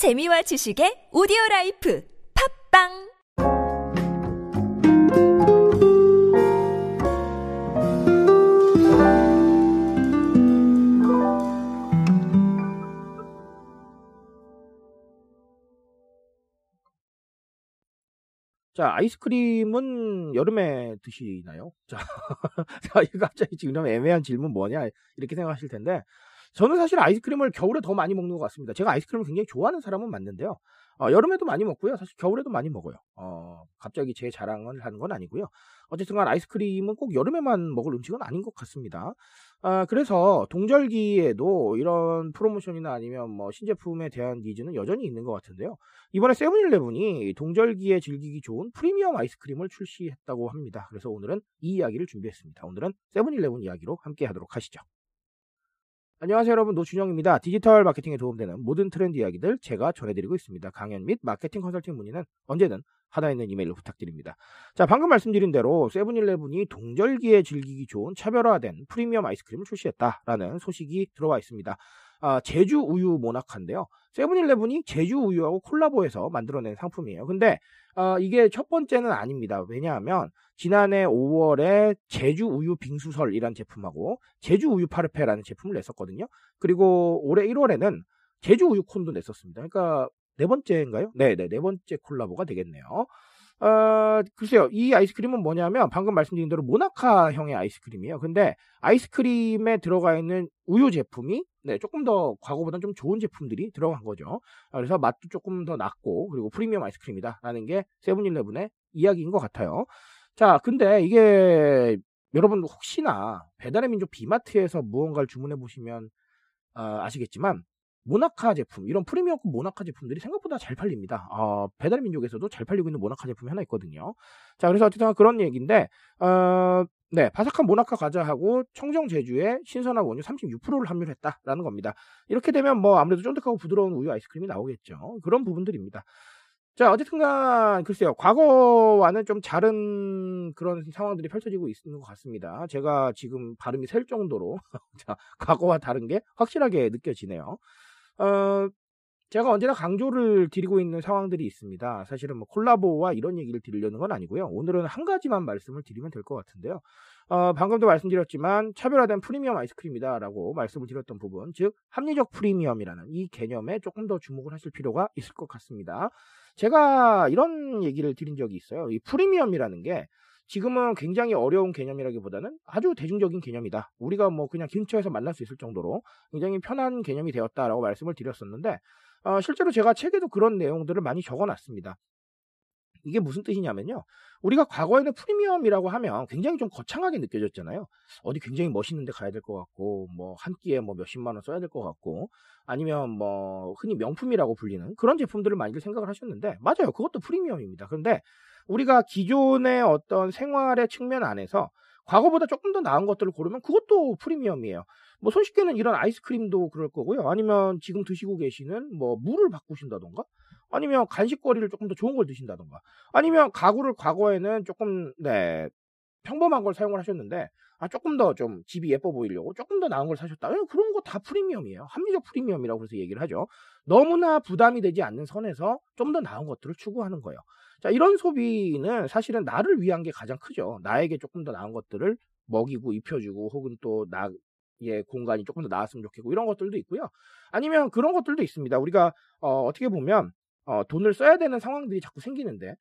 재미와 지식의 오디오 라이프 팟빵 자, 아이스크림은 여름에 드시나요? 자, 자, 이거 갑자기 지금 좀 애매한 질문 뭐냐, 이렇게 생각하실 텐데, 저는 사실 아이스크림을 겨울에 더 많이 먹는 것 같습니다. 제가 아이스크림을 굉장히 좋아하는 사람은 맞는데요. 어, 여름에도 많이 먹고요. 사실 겨울에도 많이 먹어요. 어, 갑자기 제 자랑을 하는 건 아니고요. 어쨌든 간 아이스크림은 꼭 여름에만 먹을 음식은 아닌 것 같습니다. 아, 그래서 동절기에도 이런 프로모션이나 아니면 뭐 신제품에 대한 니즈는 여전히 있는 것 같은데요. 이번에 세븐일레븐이 동절기에 즐기기 좋은 프리미엄 아이스크림을 출시했다고 합니다. 그래서 오늘은 이 이야기를 준비했습니다. 오늘은 세븐일레븐 이야기로 함께 하도록 하시죠. 안녕하세요 여러분 노준영입니다. 디지털 마케팅에 도움되는 모든 트렌드 이야기들 제가 전해드리고 있습니다. 강연 및 마케팅 컨설팅 문의는 언제든 하단에 있는 이메일로 부탁드립니다. 자 방금 말씀드린 대로 세븐일레븐이 동절기에 즐기기 좋은 차별화된 프리미엄 아이스크림을 출시했다라는 소식이 들어와 있습니다. 아, 제주 우유 모나카인데요. 세븐일레븐이 제주 우유하고 콜라보해서 만들어낸 상품이에요. 근데 어, 이게 첫 번째는 아닙니다. 왜냐하면 지난해 5월에 제주 우유 빙수설이라는 제품하고 제주 우유 파르페라는 제품을 냈었거든요. 그리고 올해 1월에는 제주 우유 콘도 냈었습니다. 그러니까 네 번째인가요? 네, 네, 네 번째 콜라보가 되겠네요. 어, 글쎄요, 이 아이스크림은 뭐냐면 방금 말씀드린 대로 모나카형의 아이스크림이에요. 근데 아이스크림에 들어가 있는 우유 제품이 네, 조금 더 과거보다는 좀 좋은 제품들이 들어간 거죠. 아, 그래서 맛도 조금 더 낫고 그리고 프리미엄 아이스크림이다라는 게 세븐일레븐의 이야기인 것 같아요. 자, 근데 이게 여러분 혹시나 배달의 민족 비마트에서 무언가를 주문해 보시면 어, 아시겠지만 모나카 제품, 이런 프리미엄급 모나카 제품들이 생각보다 잘 팔립니다. 어, 배달 민족에서도 잘 팔리고 있는 모나카 제품이 하나 있거든요. 자, 그래서 어쨌든 그런 얘기인데, 어, 네, 바삭한 모나카 과자하고 청정 제주에 신선한 원유 36%를 함유했다라는 겁니다. 이렇게 되면 뭐 아무래도 쫀득하고 부드러운 우유 아이스크림이 나오겠죠. 그런 부분들입니다. 자, 어쨌든간 글쎄요. 과거와는 좀 다른 그런 상황들이 펼쳐지고 있는 것 같습니다. 제가 지금 발음이 셀 정도로 자, 과거와 다른 게 확실하게 느껴지네요. 어, 제가 언제나 강조를 드리고 있는 상황들이 있습니다. 사실은 뭐 콜라보와 이런 얘기를 드리려는 건 아니고요. 오늘은 한 가지만 말씀을 드리면 될 것 같은데요. 어, 방금도 말씀드렸지만 차별화된 프리미엄 아이스크림이다라고 말씀을 드렸던 부분, 즉 합리적 프리미엄이라는 이 개념에 조금 더 주목을 하실 필요가 있을 것 같습니다. 제가 이런 얘기를 드린 적이 있어요. 이 프리미엄이라는 게 지금은 굉장히 어려운 개념이라기보다는 아주 대중적인 개념이다. 우리가 뭐 그냥 근처에서 만날 수 있을 정도로 굉장히 편한 개념이 되었다라고 말씀을 드렸었는데 어, 실제로 제가 책에도 그런 내용들을 많이 적어놨습니다. 이게 무슨 뜻이냐면요. 우리가 과거에는 프리미엄이라고 하면 굉장히 좀 거창하게 느껴졌잖아요. 어디 굉장히 멋있는 데 가야 될 것 같고, 뭐, 한 끼에 뭐 몇십만 원 써야 될 것 같고, 아니면 뭐, 흔히 명품이라고 불리는 그런 제품들을 많이들 생각을 하셨는데, 맞아요. 그것도 프리미엄입니다. 그런데 우리가 기존의 어떤 생활의 측면 안에서 과거보다 조금 더 나은 것들을 고르면 그것도 프리미엄이에요. 뭐 손쉽게는 이런 아이스크림도 그럴 거고요. 아니면 지금 드시고 계시는 뭐 물을 바꾸신다던가 아니면 간식거리를 조금 더 좋은 걸 드신다던가 아니면 가구를 과거에는 조금 네 평범한 걸 사용을 하셨는데 아 조금 더 좀 집이 예뻐 보이려고 조금 더 나은 걸 사셨다. 그런 거 다 프리미엄이에요. 합리적 프리미엄이라고 그래서 얘기를 하죠. 너무나 부담이 되지 않는 선에서 좀 더 나은 것들을 추구하는 거예요. 자, 이런 소비는 사실은 나를 위한 게 가장 크죠. 나에게 조금 더 나은 것들을 먹이고 입혀주고 혹은 또 나 의 공간이 조금 더 나았으면 좋겠고 이런 것들도 있고요. 아니면 그런 것들도 있습니다. 우리가 어, 어떻게 보면 어, 돈을 써야 되는 상황들이 자꾸 생기는데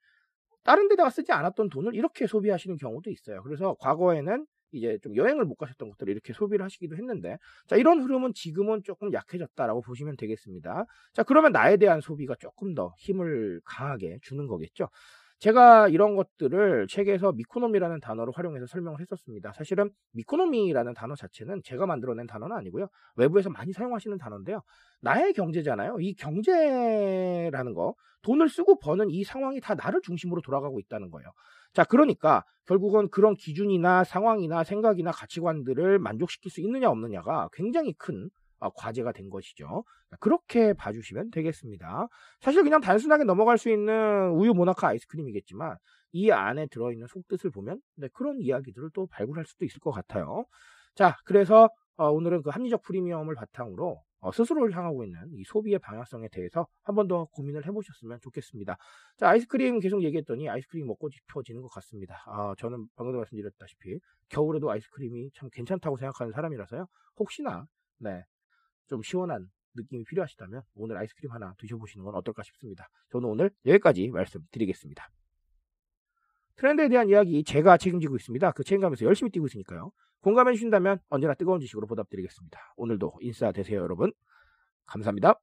다른 데다가 쓰지 않았던 돈을 이렇게 소비하시는 경우도 있어요. 그래서 과거에는 이제 좀 여행을 못 가셨던 것들을 이렇게 소비를 하시기도 했는데 자 이런 흐름은 지금은 조금 약해졌다라고 보시면 되겠습니다. 자 그러면 나에 대한 소비가 조금 더 힘을 강하게 주는 거겠죠. 제가 이런 것들을 책에서 미코노미라는 단어를 활용해서 설명을 했었습니다. 사실은 미코노미라는 단어 자체는 제가 만들어낸 단어는 아니고요. 외부에서 많이 사용하시는 단어인데요. 나의 경제잖아요. 이 경제라는 거, 돈을 쓰고 버는 이 상황이 다 나를 중심으로 돌아가고 있다는 거예요. 자, 그러니까 결국은 그런 기준이나 상황이나 생각이나 가치관들을 만족시킬 수 있느냐 없느냐가 굉장히 큰 어, 과제가 된 것이죠. 그렇게 봐주시면 되겠습니다. 사실 그냥 단순하게 넘어갈 수 있는 우유 모나카 아이스크림이겠지만 이 안에 들어있는 속뜻을 보면 네, 그런 이야기들을 또 발굴할 수도 있을 것 같아요. 자, 그래서 어, 오늘은 그 합리적 프리미엄을 바탕으로 어, 스스로를 향하고 있는 이 소비의 방향성에 대해서 한 번 더 고민을 해보셨으면 좋겠습니다. 자, 아이스크림 계속 얘기했더니 아이스크림 먹고 싶어지는 것 같습니다. 아, 저는 방금도 말씀드렸다시피 겨울에도 아이스크림이 참 괜찮다고 생각하는 사람이라서요. 혹시나 네, 좀 시원한 느낌이 필요하시다면 오늘 아이스크림 하나 드셔보시는 건 어떨까 싶습니다. 저는 오늘 여기까지 말씀드리겠습니다. 트렌드에 대한 이야기 제가 책임지고 있습니다. 그 책임감에서 열심히 뛰고 있으니까요. 공감해 주신다면 언제나 뜨거운 지식으로 보답드리겠습니다. 오늘도 인싸 되세요, 여러분. 감사합니다.